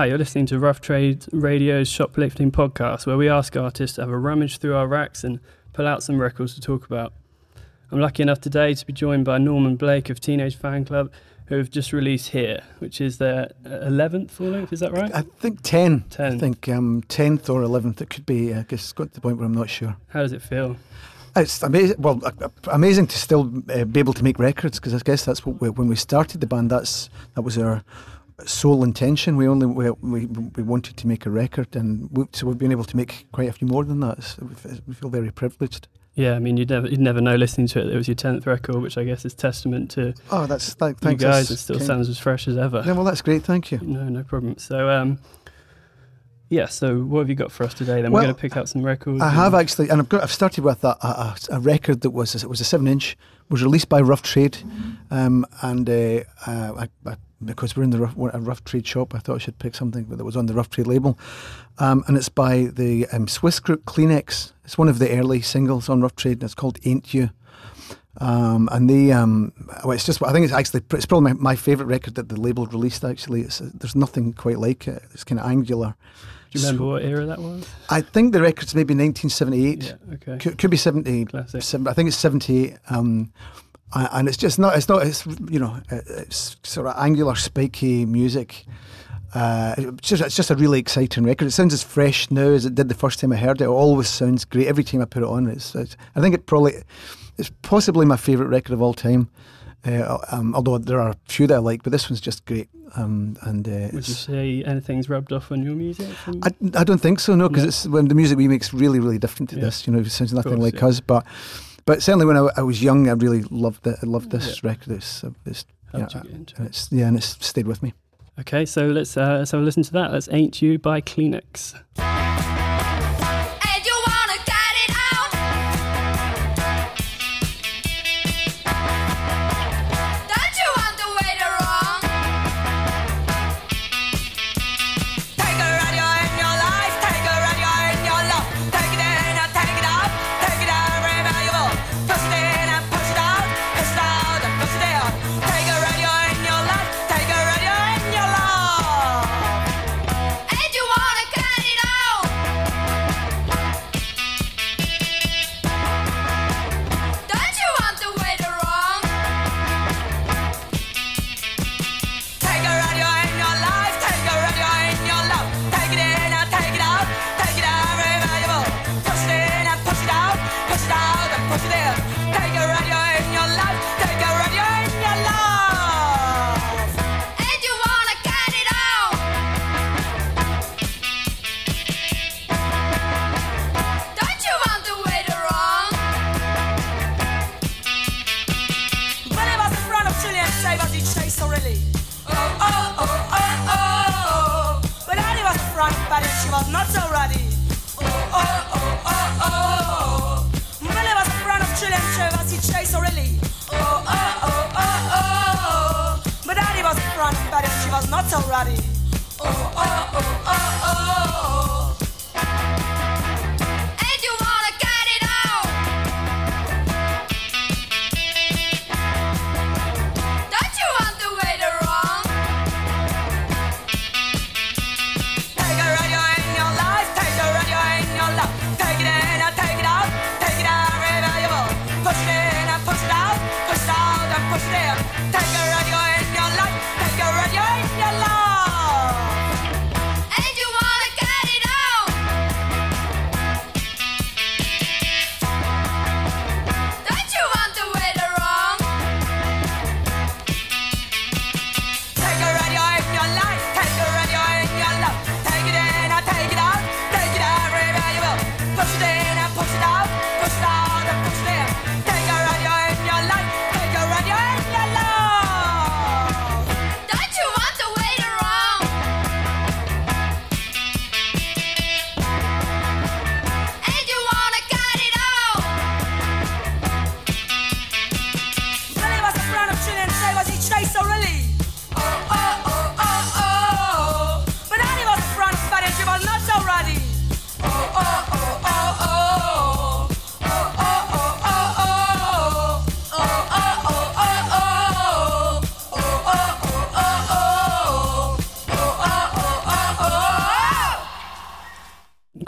Hi, you're listening to Rough Trade Radio's shoplifting podcast, where we ask artists to have a rummage through our racks and pull out some records to talk about. I'm lucky enough today to be joined by Norman Blake of Teenage Fanclub, who have just released Here, which is their uh, 11th full length, is that right? I think 10. 10. I think um, 10th or 11th. It could be, I guess, it's got to the point where I'm not sure. How does it feel? It's amazing. Well, uh, uh, amazing to still uh, be able to make records because I guess that's what we, when we started the band. That's that was our sole intention. We only we we, we wanted to make a record, and we, so we've been able to make quite a few more than that. So we- we feel very privileged. Yeah, I mean, you'd never, you'd never know listening to it it was your 10th record, which I guess is testament to Oh, that's th- you thanks. guys. It still kind- sounds as fresh as ever. Yeah, well, that's great. Thank you. No, no problem. So, um, yeah. So, what have you got for us today? Then we're Well, going to pick out some records. I and- have actually, and I've got. I've started with a, a, a record that was it was a seven inch, was released by Rough Trade, um, and uh, uh, I, I, because we're in the rough, we're a Rough Trade shop, I thought I should pick something that was on the Rough Trade label, um, and it's by the um, Swiss group Kleenex. It's one of the early singles on Rough Trade, and it's called "Ain't You." Um, and the um, well, it's just I think it's actually it's probably my, my favourite record that the label released. Actually, it's, there's nothing quite like it. It's kind of angular. Do you remember what era that was? I think the record's maybe 1978. Yeah. Okay. Could, could be 70. Classic. seven- I think it's 78. Um, and it's just not. It's not. It's you know. It's sort of angular, spiky music. Uh, it's just it's just a really exciting record. It sounds as fresh now as it did the first time I heard it. It always sounds great every time I put it on. It's, it's I think it probably it's possibly my favourite record of all time. Uh, um, although there are a few that I like, but this one's just great. Um, and uh, Would you say anything's rubbed off on your music? I, I don't think so, no, because No. it's when the music we make is really, really different to Yeah. this. You know, it sounds nothing course, like yeah. us. But but certainly when I, I was young, I really loved it. I loved this record. It's, uh, it's yeah, and it. it's yeah, and it's stayed with me. Okay, so let's uh, a listen to that. That's "Ain't You" by Kleenex. Valuable. Push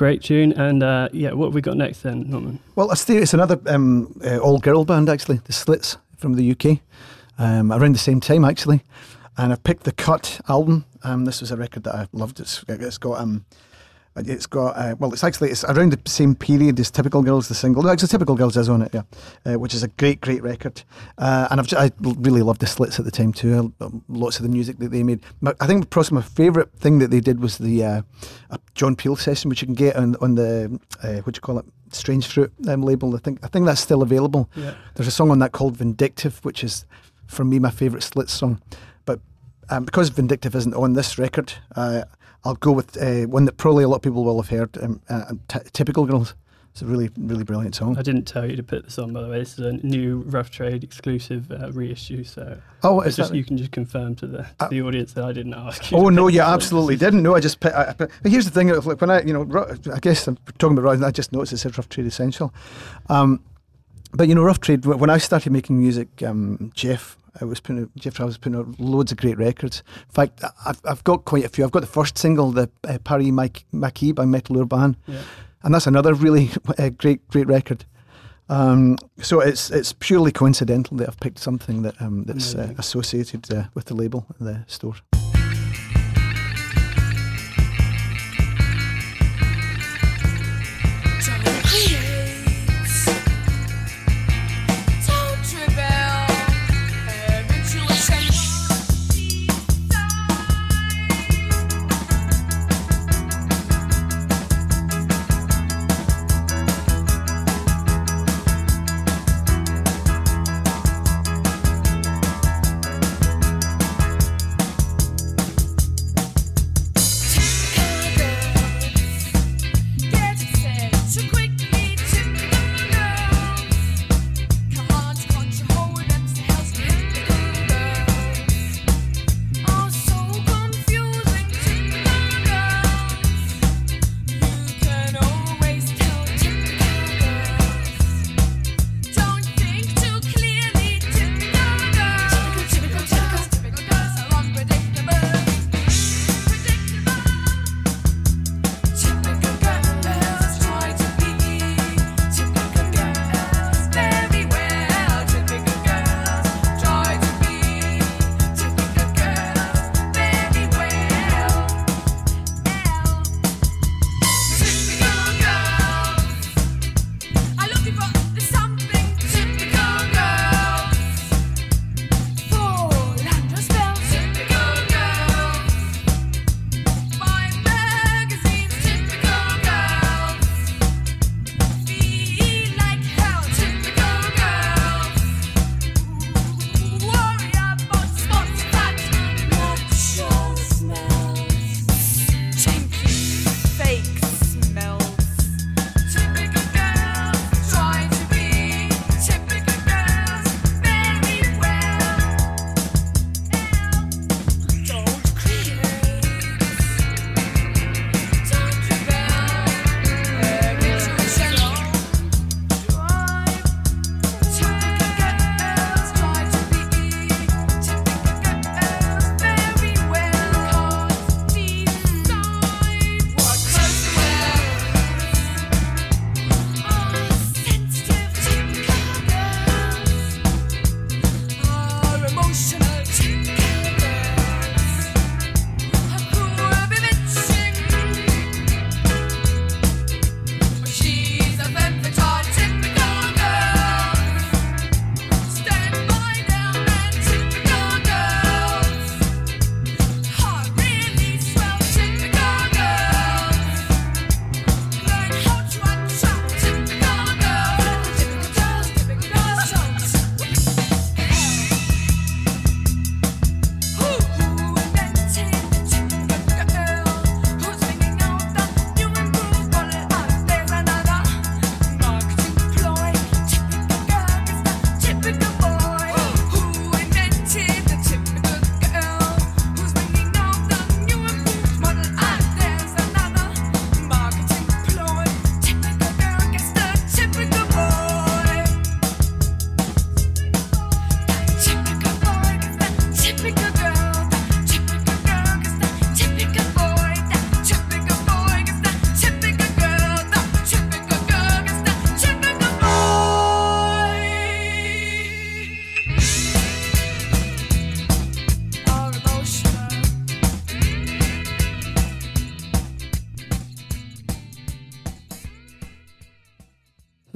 great tune. And uh, yeah, what have we got next then, Norman? Well, it's, another um, uh, all-girl band actually, the Slits from the UK, um, around the same time actually, and I picked the Cut album. Um, this was a record that I loved. It's, it's got um, it's got uh, well, it's actually it's around the same period as Typical Girls, the single. No, actually, Typical Girls is on it, yeah, uh, which is a great, great record. Uh, and I've ju- I really loved the Slits at the time too. Uh, lots of the music that they made. But I think probably my favourite thing that they did was the uh, a John Peel session, which you can get on on the uh, what do you call it, Strange Fruit um, label. I think I think that's still available. Yeah. There's a song on that called Vindictive, which is for me my favourite Slits song. But um, because Vindictive isn't on this record, uh, I'll go with uh, one that probably a lot of people will have heard. Um, uh, t- Typical Girls. It's a really, really brilliant song. I didn't tell you to put this on, by the way. This is a new Rough Trade exclusive uh, reissue, so Oh, it's is just, that? you can just confirm to the, to Uh, the audience that I didn't ask you. Oh no, you absolutely didn't. No, I just. Put, I, but here's the thing: like when I, you know, I guess I'm talking about rock, I just noticed it said rough trade essential. Um, but you know, rough trade. When I started making music, um, Geoff, I was putting, out- Geoff, I was putting out loads of great records. In fact, I've, I've got quite a few. I've got the first single, the uh, Paris Mike Maquis by Metal Urbain, Yeah. and that's another really uh, great, great record. Um, so it's it's purely coincidental that I've picked something that um, that's uh, associated uh, with the label, the store.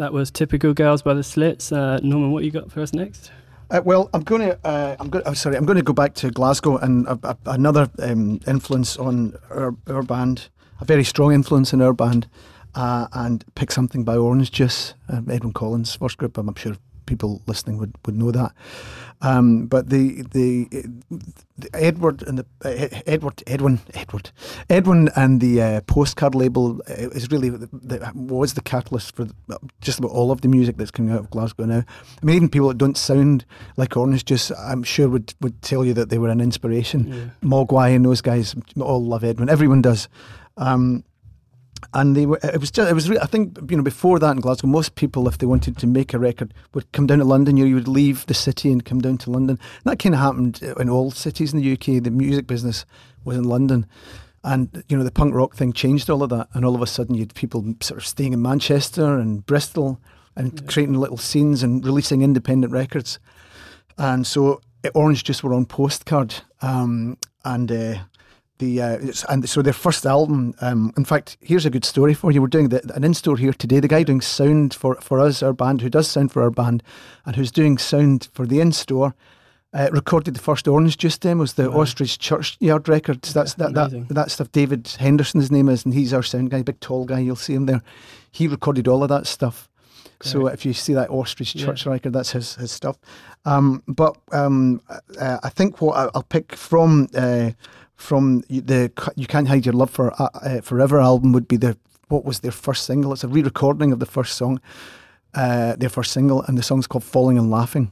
That was Typical Girls by the Slits. Uh, Norman, what you got for us next? Uh, well, I'm going to. Uh, I'm going. Oh, sorry. I'm going to go back to Glasgow and uh, uh, another um, influence on our, our band, a very strong influence in our band, uh, and pick something by Orange Juice, um, Edwyn Collins' first group. I'm sure people listening would, would know that. Um, but the, the the Edward and the uh, Edward Edwyn Edward Edwyn and the uh, postcard label uh, is really the, the, was the catalyst for just about all of the music that's coming out of Glasgow now. I mean, even people that don't sound like Orange Juice, I'm sure would would tell you that they were an inspiration. Yeah. Mogwai and those guys all love Edwyn. Everyone does. Um, and they were, it was just, it was, re- I think, you know, before that in Glasgow, most people, if they wanted to make a record, would come down to London. You, you would leave the city and come down to London. And that kind of happened in all cities in the UK. The music business was in London. And, you know, the punk rock thing changed all of that. And all of a sudden, you had people sort of staying in Manchester and Bristol and creating little scenes and releasing independent records. And so uh, Orange Juice were on postcard. Um, and, uh, the uh, and so their first album. Um, in fact, here's a good story for you. We're doing the, an in store here today. The guy doing sound for for us, our band, who does sound for our band, and who's doing sound for the in store. Uh, recorded the first Orange Juice demos, the Ostrich Churchyard records. That's that, that amazing. that stuff. David Henderson's name is, and he's our sound guy, big tall guy. You'll see him there. He recorded all of that stuff. So if you see that Ostrich Yeah. Record, that's his his stuff. Um, but um, uh, I think what I- I'll pick from uh, from the "You Can't Hide Your Love for uh, uh, Forever" album would be the what was their first single. It's a re-recording of the first song, uh, their first single, and the song's called "Falling and Laughing."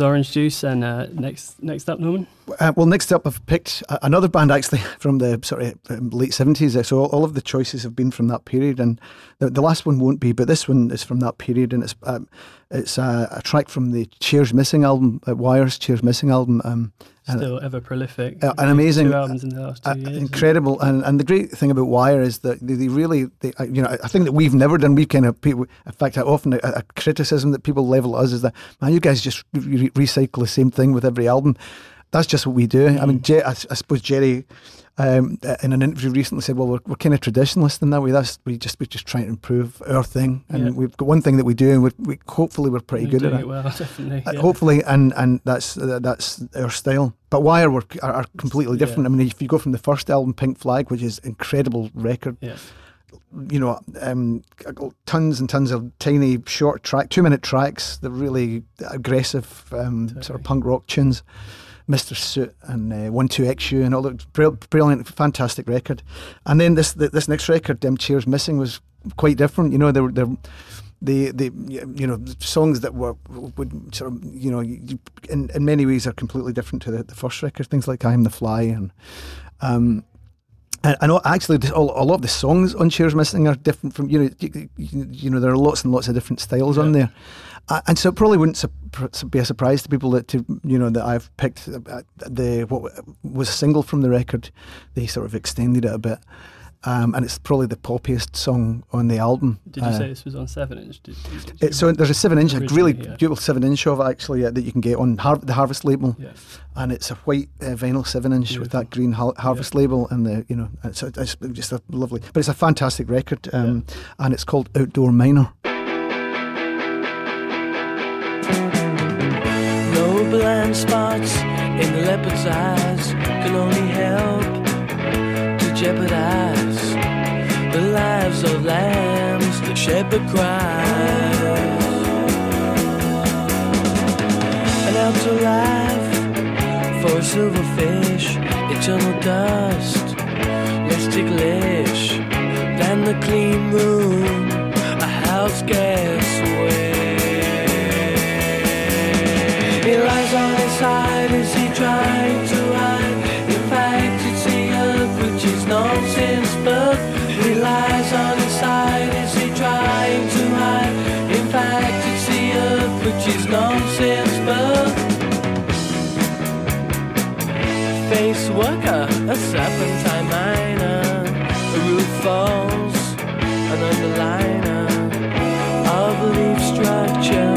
Was Orange Juice, and uh, next next up, Norman. Uh, well, next up, I've picked another band actually from the sort of um, late seventies. So all, all of the choices have been from that period, and the, the last one won't be, but this one is from that period, and it's um, it's uh, a track from the Chairs Missing album, uh, Wires Chairs Missing album. Um, and Still ever prolific. Uh, an amazing- two albums in the last two uh, years. incredible, and and the great thing about Wire is that they, they really, they, uh, you know, I think that we've never done. We've kind of, people, in fact, I often a, a criticism that people level at us is that man, you guys just re- recycle the same thing with every album. That's just what we do. I Mm. mean, Je- I, I suppose Jerry, um, in an interview recently, said, "Well, we're, we're kind of traditionalist in that way. That's we just we just trying to improve our thing, and Yeah. we've got one thing that we do, and we, we hopefully we're pretty You're good at it. well, definitely. Uh, yeah. Hopefully, and and that's uh, that's our style. But Wire were, are, are completely Yeah. different. I mean, if you go from the first album, Pink Flag, which is incredible record, Yeah. you know, um, tons and tons of tiny short track, two minute tracks, the really aggressive um, sort of punk rock tunes. Mr. Suit and uh, One Two XU and all that brilliant, fantastic record. And then this th- this next record, Them Chairs Missing, was quite different. You know, they were they're, the the you know songs that were would sort of you know in in many ways are completely different to the, the first record. Things like I'm the Fly and um, and I know actually this- a lot of the songs on Chairs Missing are different from you know you, you, know there are lots and lots of different styles on there, and so it probably wouldn't be a surprise to people that to you know that I've picked uh, the what was a single from the record. They sort of extended it a bit. Um, and it's probably the poppiest song on the album. Did you Uh, say this was on seven inch? Did, did it, so there's a seven inch, a really yeah. beautiful seven inch of it actually uh, that you can get on Har- the Harvest label, yeah. and it's a white uh, vinyl seven inch with that green har- Harvest label, and the you know it's, it's just a lovely, but it's a fantastic record, um, and it's called Outdoor Miner. Blind spots in the leopard's eyes can only help to jeopardize the lives of lambs the shepherd cries. An outdoor life for a silverfish, eternal dust, less ticklish than the clean room, a house guest way. He lies on his side as he trying to hide. In fact, it's the earth which is nonsense, but he lies on his side as he trying to hide. In fact, it's the earth which is nonsense, but face worker, a serpentine miner, a roof falls, an underliner of leaf structure,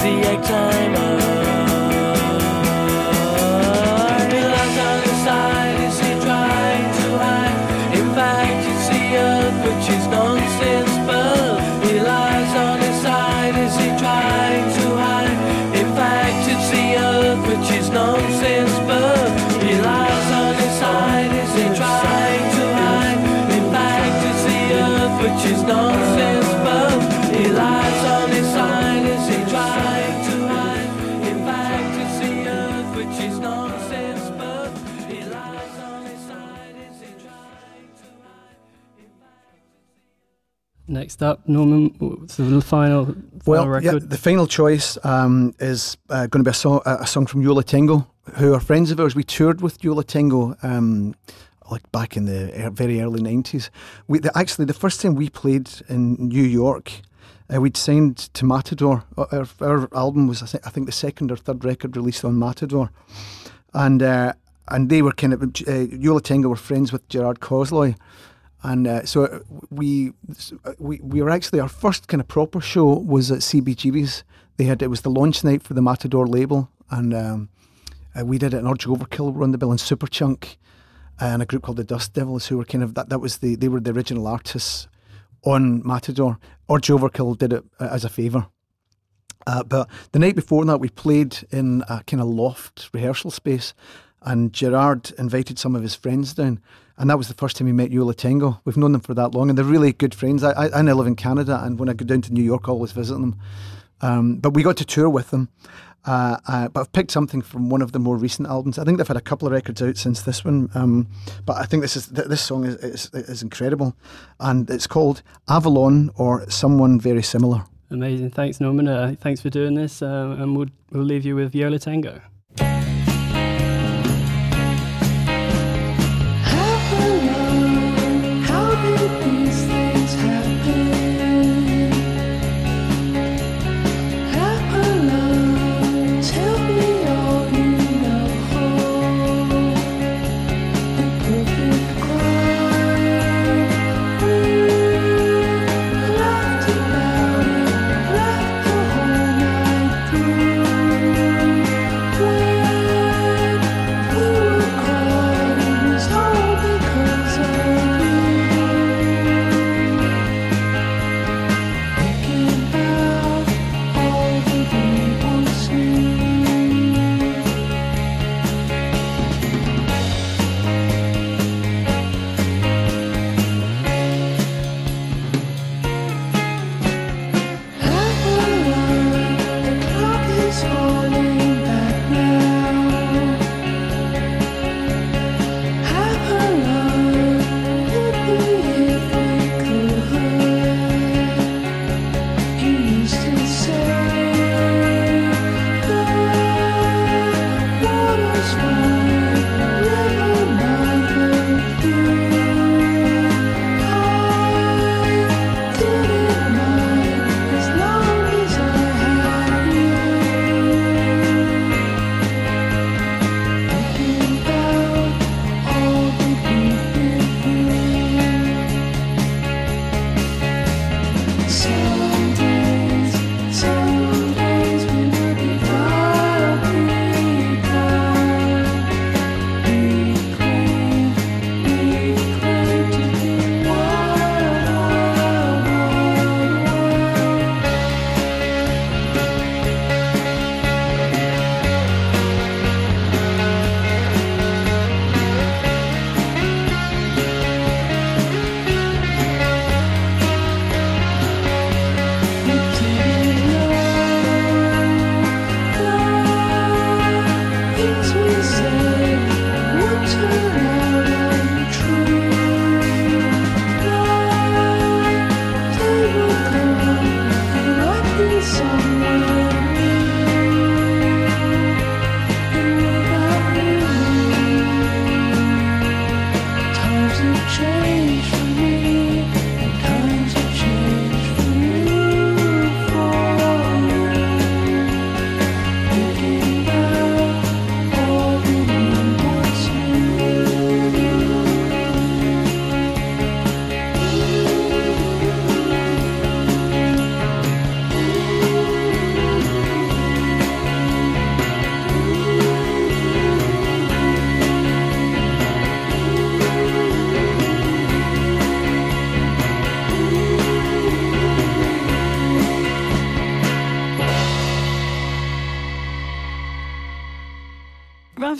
the egg timer. Next up, Norman, what's the final, final Well, yeah, record? the final choice um, is uh, going to be a song, a a song from Yo La Tengo, who are friends of ours. We toured with Yo La Tengo um, like back in the very early nineties. We the, actually the first time we played in New York, uh, we'd signed to Matador. Our, our, album was I thi- I think the second or third record released on Matador, and uh, and they were kind of uh, Yo La Tengo were friends with Gerard Cosloy. And uh, so uh, we, we we were actually our first kind of proper show was at CBGB's. They had it was the launch night for the Matador label, and um, uh, we did it. And Urge Overkill were on the bill, and Superchunk, and a group called the Dust Devils, who were kind of that. That was the they were the original artists on Matador. Urge Overkill did it uh, as a favour. Uh, but the night before that, we played in a kind of loft rehearsal space, and Gerard invited some of his friends down, and that was the first time we met Yo La Tengo. We've known them for that long, and they're really good friends. I, I, I now live in Canada, and when I go down to New York, I always visit them. Um, but we got to tour with them. Uh, uh, but I've picked something from one of the more recent albums. I think they've had a couple of records out since this one, um, but I think this is this song is, is, is incredible, and it's called Avalon or someone very similar. Amazing, thanks Norman. Uh, thanks for doing this, uh, and we'll we'll leave you with Yo La Tengo.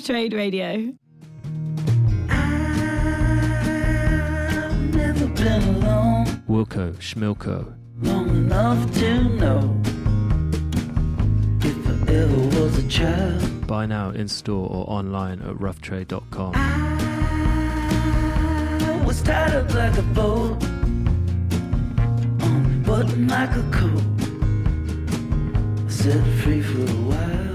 Trade Radio. Wilco Schmilco. Long enough to know if I ever was a child. Buy now in store or online at roughtrade.com. I was tied up like a boat set free for a while.